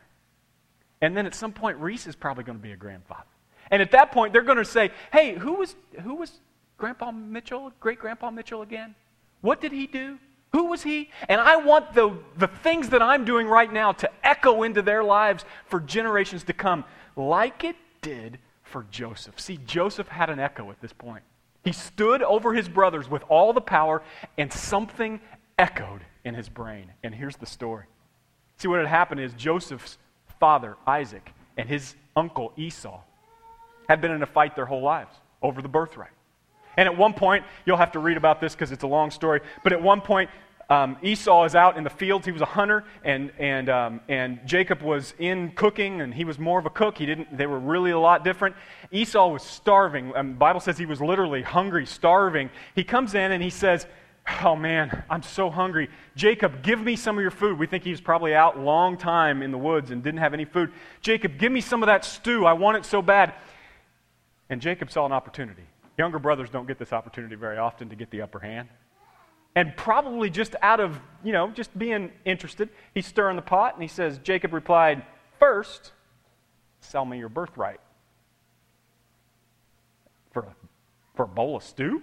And then at some point, Reese is probably going to be a grandfather. And at that point, they're going to say, hey, who was, who was Grandpa Mitchell, great Grandpa Mitchell again? What did he do? Who was he? And I want the, the things that I'm doing right now to echo into their lives for generations to come, like it did for Joseph. See, Joseph had an echo at this point. He stood over his brothers with all the power, and something echoed in his brain. And here's the story. See, what had happened is Joseph's father, Isaac, and his uncle, Esau, had been in a fight their whole lives over the birthright. And at one point, you'll have to read about this because it's a long story, but at one point, um, Esau is out in the fields. He was a hunter, and, and, um, and Jacob was in cooking, and he was more of a cook. He didn't, they were really a lot different. Esau was starving. Um, the Bible says he was literally hungry, starving. He comes in and he says, Oh man, I'm so hungry. Jacob, give me some of your food. We think he was probably out a long time in the woods and didn't have any food. Jacob, give me some of that stew. I want it so bad. And Jacob saw an opportunity. Younger brothers don't get this opportunity very often to get the upper hand. And probably just out of, you know, just being interested, he's stirring the pot and he says, Jacob replied, First, sell me your birthright. For a, for a bowl of stew?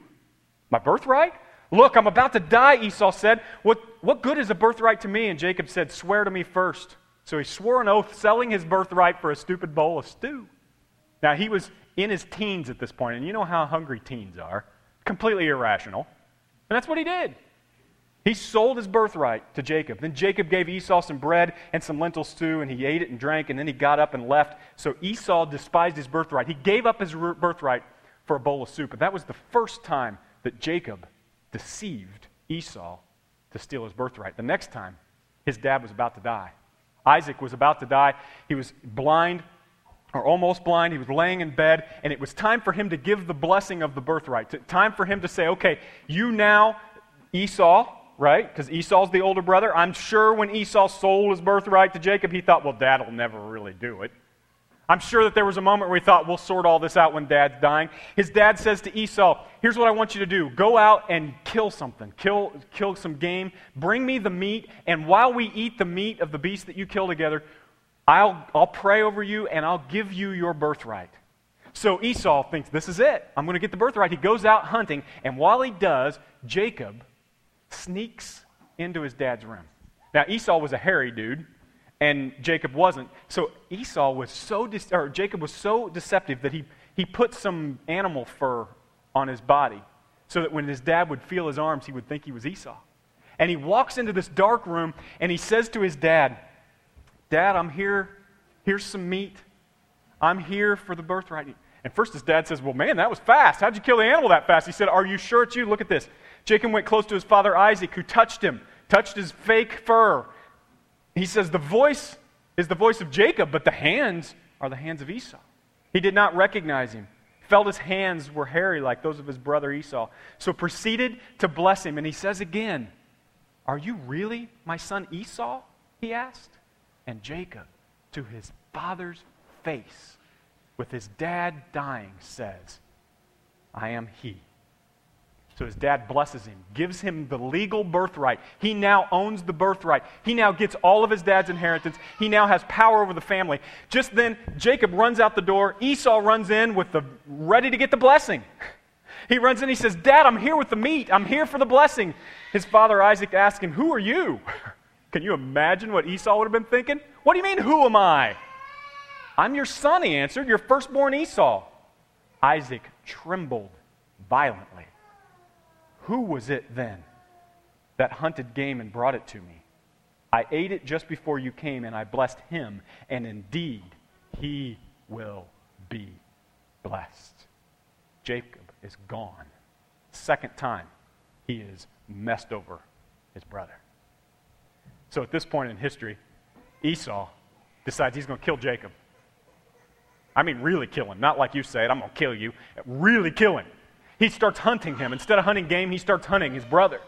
My birthright? Look, I'm about to die, Esau said. What, what good is a birthright to me? And Jacob said, Swear to me first. So he swore an oath, selling his birthright for a stupid bowl of stew. Now, he was in his teens at this point, and you know how hungry teens are completely irrational. And that's what he did. He sold his birthright to Jacob. Then Jacob gave Esau some bread and some lentil stew, and he ate it and drank, and then he got up and left. So Esau despised his birthright. He gave up his birthright for a bowl of soup. And that was the first time that Jacob deceived Esau to steal his birthright. The next time, his dad was about to die. Isaac was about to die. He was blind or almost blind. He was laying in bed, and it was time for him to give the blessing of the birthright. Time for him to say, okay, you now, Esau, right? Because Esau's the older brother. I'm sure when Esau sold his birthright to Jacob, he thought, well, dad will never really do it. I'm sure that there was a moment where he thought, we'll sort all this out when dad's dying. His dad says to Esau, here's what I want you to do go out and kill something, kill, kill some game, bring me the meat, and while we eat the meat of the beast that you kill together, I'll, I'll pray over you and I'll give you your birthright. So Esau thinks, this is it. I'm going to get the birthright. He goes out hunting, and while he does, Jacob sneaks into his dad's room. Now, Esau was a hairy dude, and Jacob wasn't. So Esau was so, de- or Jacob was so deceptive that he, he put some animal fur on his body so that when his dad would feel his arms, he would think he was Esau. And he walks into this dark room and he says to his dad, Dad, I'm here. Here's some meat. I'm here for the birthright. And first his dad says, Well, man, that was fast. How'd you kill the animal that fast? He said, Are you sure it's you? Look at this. Jacob went close to his father Isaac, who touched him, touched his fake fur. He says, The voice is the voice of Jacob, but the hands are the hands of Esau. He did not recognize him. Felt his hands were hairy like those of his brother Esau. So proceeded to bless him. And he says again, Are you really my son Esau? He asked. And Jacob, to his father's face, with his dad dying, says, I am he. So his dad blesses him, gives him the legal birthright. He now owns the birthright. He now gets all of his dad's inheritance. He now has power over the family. Just then, Jacob runs out the door. Esau runs in with the ready to get the blessing. He runs in, he says, Dad, I'm here with the meat. I'm here for the blessing. His father Isaac asks him, Who are you? Can you imagine what Esau would have been thinking? What do you mean, who am I? I'm your son, he answered, your firstborn Esau. Isaac trembled violently. Who was it then that hunted game and brought it to me? I ate it just before you came, and I blessed him, and indeed he will be blessed. Jacob is gone. Second time, he is messed over his brother. So at this point in history, Esau decides he's going to kill Jacob. I mean, really kill him. Not like you said, I'm going to kill you. Really kill him. He starts hunting him. Instead of hunting game, he starts hunting his brother.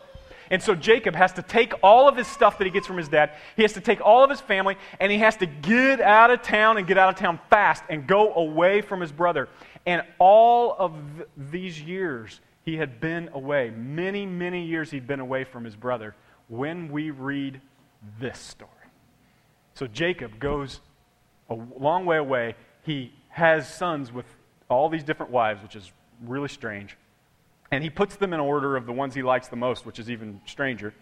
And so Jacob has to take all of his stuff that he gets from his dad, he has to take all of his family, and he has to get out of town and get out of town fast and go away from his brother. And all of th- these years, he had been away. Many, many years he'd been away from his brother. When we read this story. So Jacob goes a long way away. He has sons with all these different wives, which is really strange. And he puts them in order of the ones he likes the most, which is even stranger.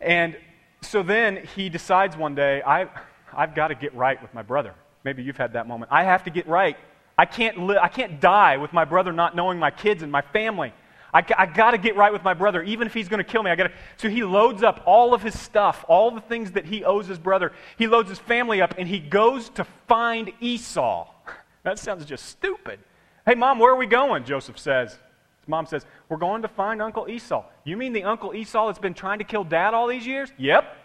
And so then he decides one day, I, I've got to get right with my brother. Maybe you've had that moment. I have to get right. I can't, li- I can't die with my brother not knowing my kids and my family. I, I got to get right with my brother, even if he's going to kill me. I got. So he loads up all of his stuff, all the things that he owes his brother. He loads his family up, and he goes to find Esau. That sounds just stupid. Hey, mom, where are we going? Joseph says. His mom says, We're going to find Uncle Esau. You mean the Uncle Esau that's been trying to kill dad all these years? Yep.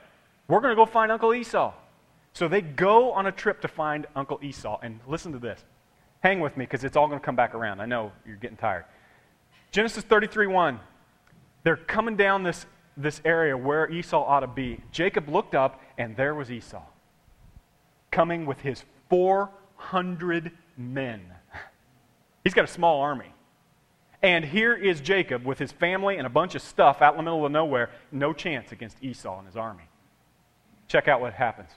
We're going to go find Uncle Esau. So they go on a trip to find Uncle Esau. And listen to this. Hang with me because it's all going to come back around. I know you're getting tired. Genesis 33 1. They're coming down this, this area where Esau ought to be. Jacob looked up, and there was Esau coming with his 400 men. He's got a small army. And here is Jacob with his family and a bunch of stuff out in the middle of nowhere. No chance against Esau and his army. Check out what happens.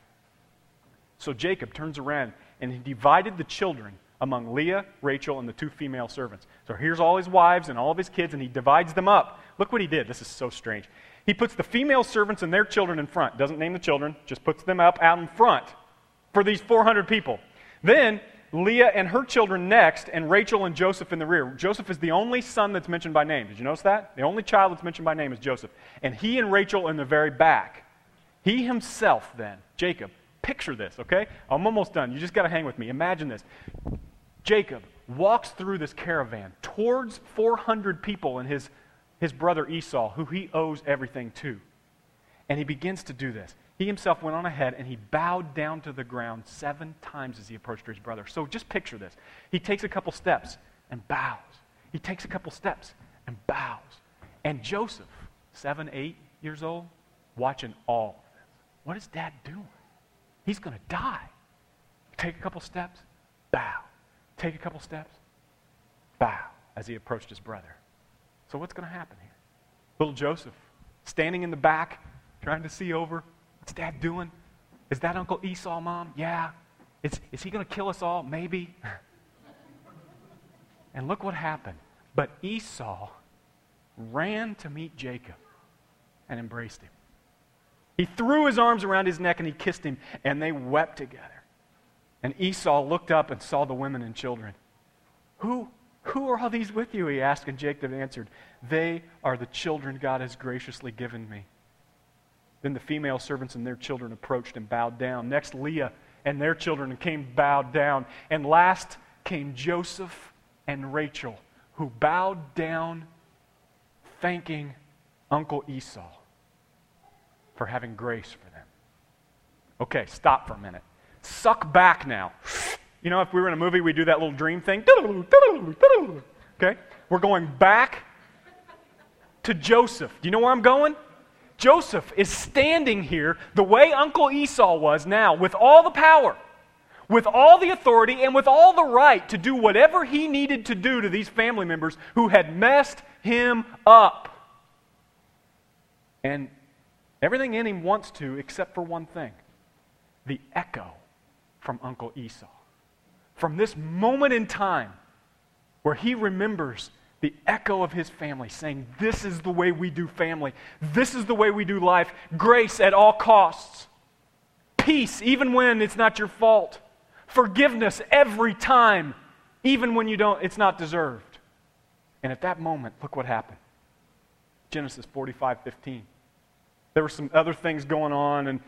So Jacob turns around and he divided the children among Leah, Rachel, and the two female servants. So here's all his wives and all of his kids, and he divides them up. Look what he did. This is so strange. He puts the female servants and their children in front. Doesn't name the children, just puts them up out in front for these 400 people. Then Leah and her children next, and Rachel and Joseph in the rear. Joseph is the only son that's mentioned by name. Did you notice that? The only child that's mentioned by name is Joseph. And he and Rachel in the very back. He himself, then, Jacob, picture this, okay? I'm almost done. You just got to hang with me. Imagine this. Jacob walks through this caravan towards 400 people and his, his brother Esau, who he owes everything to. And he begins to do this. He himself went on ahead and he bowed down to the ground seven times as he approached his brother. So just picture this. He takes a couple steps and bows. He takes a couple steps and bows. And Joseph, seven, eight years old, watching all of this. What is dad doing? He's going to die. Take a couple steps, bow. Take a couple steps, bow as he approached his brother. So what's going to happen here? Little Joseph standing in the back, trying to see over What's dad doing? Is that Uncle Esau, Mom? Yeah. Is, is he going to kill us all? Maybe. and look what happened. But Esau ran to meet Jacob and embraced him. He threw his arms around his neck and he kissed him, and they wept together. And Esau looked up and saw the women and children. Who, who are all these with you? He asked, and Jacob answered, They are the children God has graciously given me. Then the female servants and their children approached and bowed down. Next, Leah and their children came bowed down. And last came Joseph and Rachel, who bowed down, thanking Uncle Esau for having grace for them. Okay, stop for a minute. Suck back now. You know, if we were in a movie, we do that little dream thing. Okay? We're going back to Joseph. Do you know where I'm going? Joseph is standing here the way Uncle Esau was now, with all the power, with all the authority, and with all the right to do whatever he needed to do to these family members who had messed him up. And everything in him wants to, except for one thing the echo from Uncle Esau. From this moment in time where he remembers the echo of his family saying, This is the way we do family. This is the way we do life. Grace at all costs. Peace, even when it's not your fault. Forgiveness every time, even when you don't, it's not deserved. And at that moment, look what happened. Genesis 45 15. There were some other things going on, and,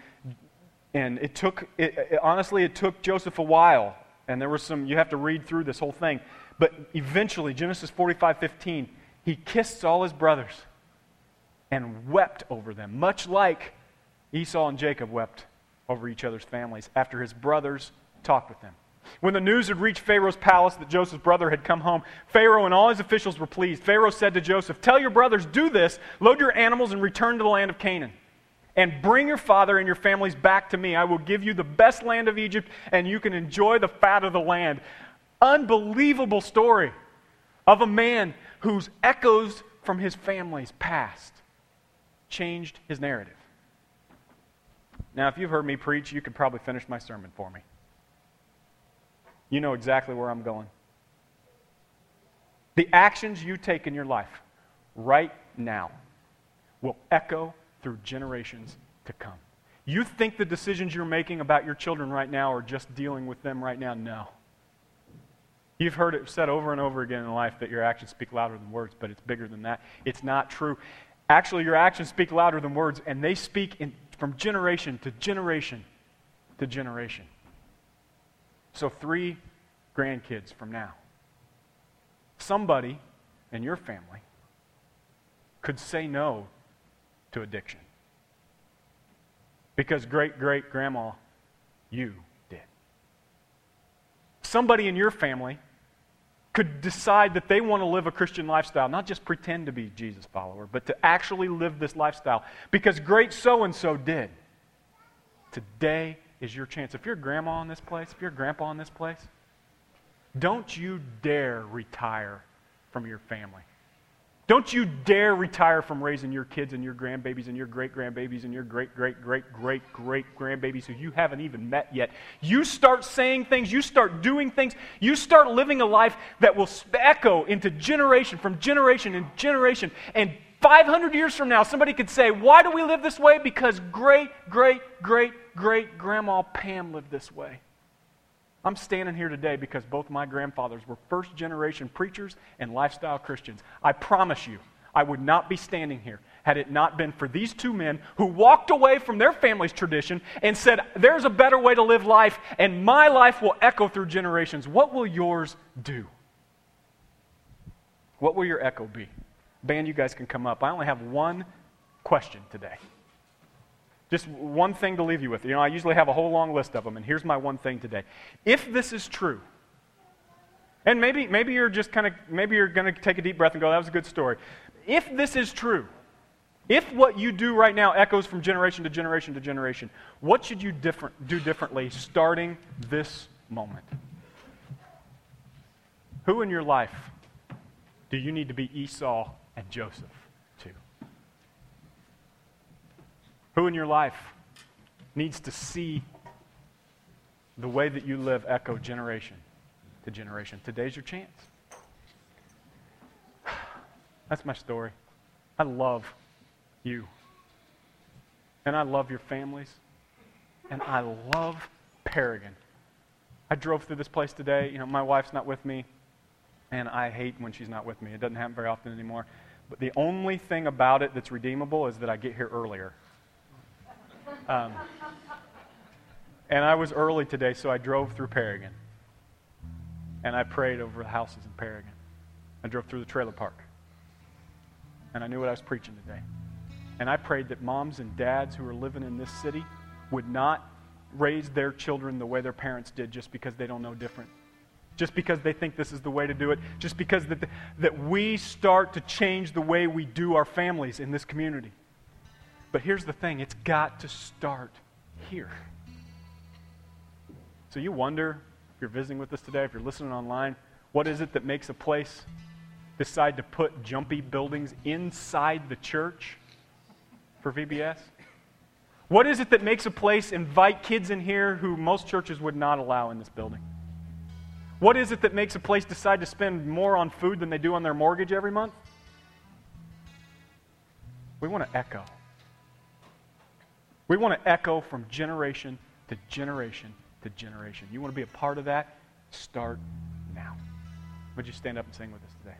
and it took, it, it, honestly, it took Joseph a while. And there was some, you have to read through this whole thing. But eventually, Genesis 45 15, he kissed all his brothers and wept over them, much like Esau and Jacob wept over each other's families after his brothers talked with them. When the news had reached Pharaoh's palace that Joseph's brother had come home, Pharaoh and all his officials were pleased. Pharaoh said to Joseph, Tell your brothers, do this, load your animals, and return to the land of Canaan. And bring your father and your families back to me. I will give you the best land of Egypt, and you can enjoy the fat of the land unbelievable story of a man whose echoes from his family's past changed his narrative. Now, if you've heard me preach, you could probably finish my sermon for me. You know exactly where I'm going. The actions you take in your life right now will echo through generations to come. You think the decisions you're making about your children right now are just dealing with them right now? No. You've heard it said over and over again in life that your actions speak louder than words, but it's bigger than that. It's not true. Actually, your actions speak louder than words, and they speak in, from generation to generation to generation. So, three grandkids from now, somebody in your family could say no to addiction. Because great great grandma, you did. Somebody in your family could decide that they want to live a Christian lifestyle, not just pretend to be Jesus follower, but to actually live this lifestyle because great so and so did. Today is your chance. If you're grandma in this place, if you're grandpa in this place, don't you dare retire from your family. Don't you dare retire from raising your kids and your grandbabies and your great grandbabies and your great great great great great grandbabies who you haven't even met yet. You start saying things, you start doing things, you start living a life that will echo into generation from generation and generation. And 500 years from now, somebody could say, Why do we live this way? Because great, great, great, great grandma Pam lived this way. I'm standing here today because both my grandfathers were first generation preachers and lifestyle Christians. I promise you, I would not be standing here had it not been for these two men who walked away from their family's tradition and said, There's a better way to live life, and my life will echo through generations. What will yours do? What will your echo be? Band, you guys can come up. I only have one question today. Just one thing to leave you with. You know, I usually have a whole long list of them, and here's my one thing today. If this is true, and maybe, maybe you're just kind of, maybe you're going to take a deep breath and go, that was a good story. If this is true, if what you do right now echoes from generation to generation to generation, what should you different, do differently starting this moment? Who in your life do you need to be Esau and Joseph? Who in your life needs to see the way that you live echo generation to generation? Today's your chance. That's my story. I love you. And I love your families. And I love Paragon. I drove through this place today. You know, my wife's not with me, and I hate when she's not with me. It doesn't happen very often anymore. But the only thing about it that's redeemable is that I get here earlier. Um, and I was early today, so I drove through Paragon. And I prayed over the houses in Paragon. I drove through the trailer park. And I knew what I was preaching today. And I prayed that moms and dads who are living in this city would not raise their children the way their parents did just because they don't know different. Just because they think this is the way to do it. Just because that, that we start to change the way we do our families in this community. But here's the thing it's got to start here. So you wonder, if you're visiting with us today, if you're listening online, what is it that makes a place decide to put jumpy buildings inside the church for VBS? What is it that makes a place invite kids in here who most churches would not allow in this building? What is it that makes a place decide to spend more on food than they do on their mortgage every month? We want to echo. We want to echo from generation to generation to generation. You want to be a part of that? Start now. Would you stand up and sing with us today?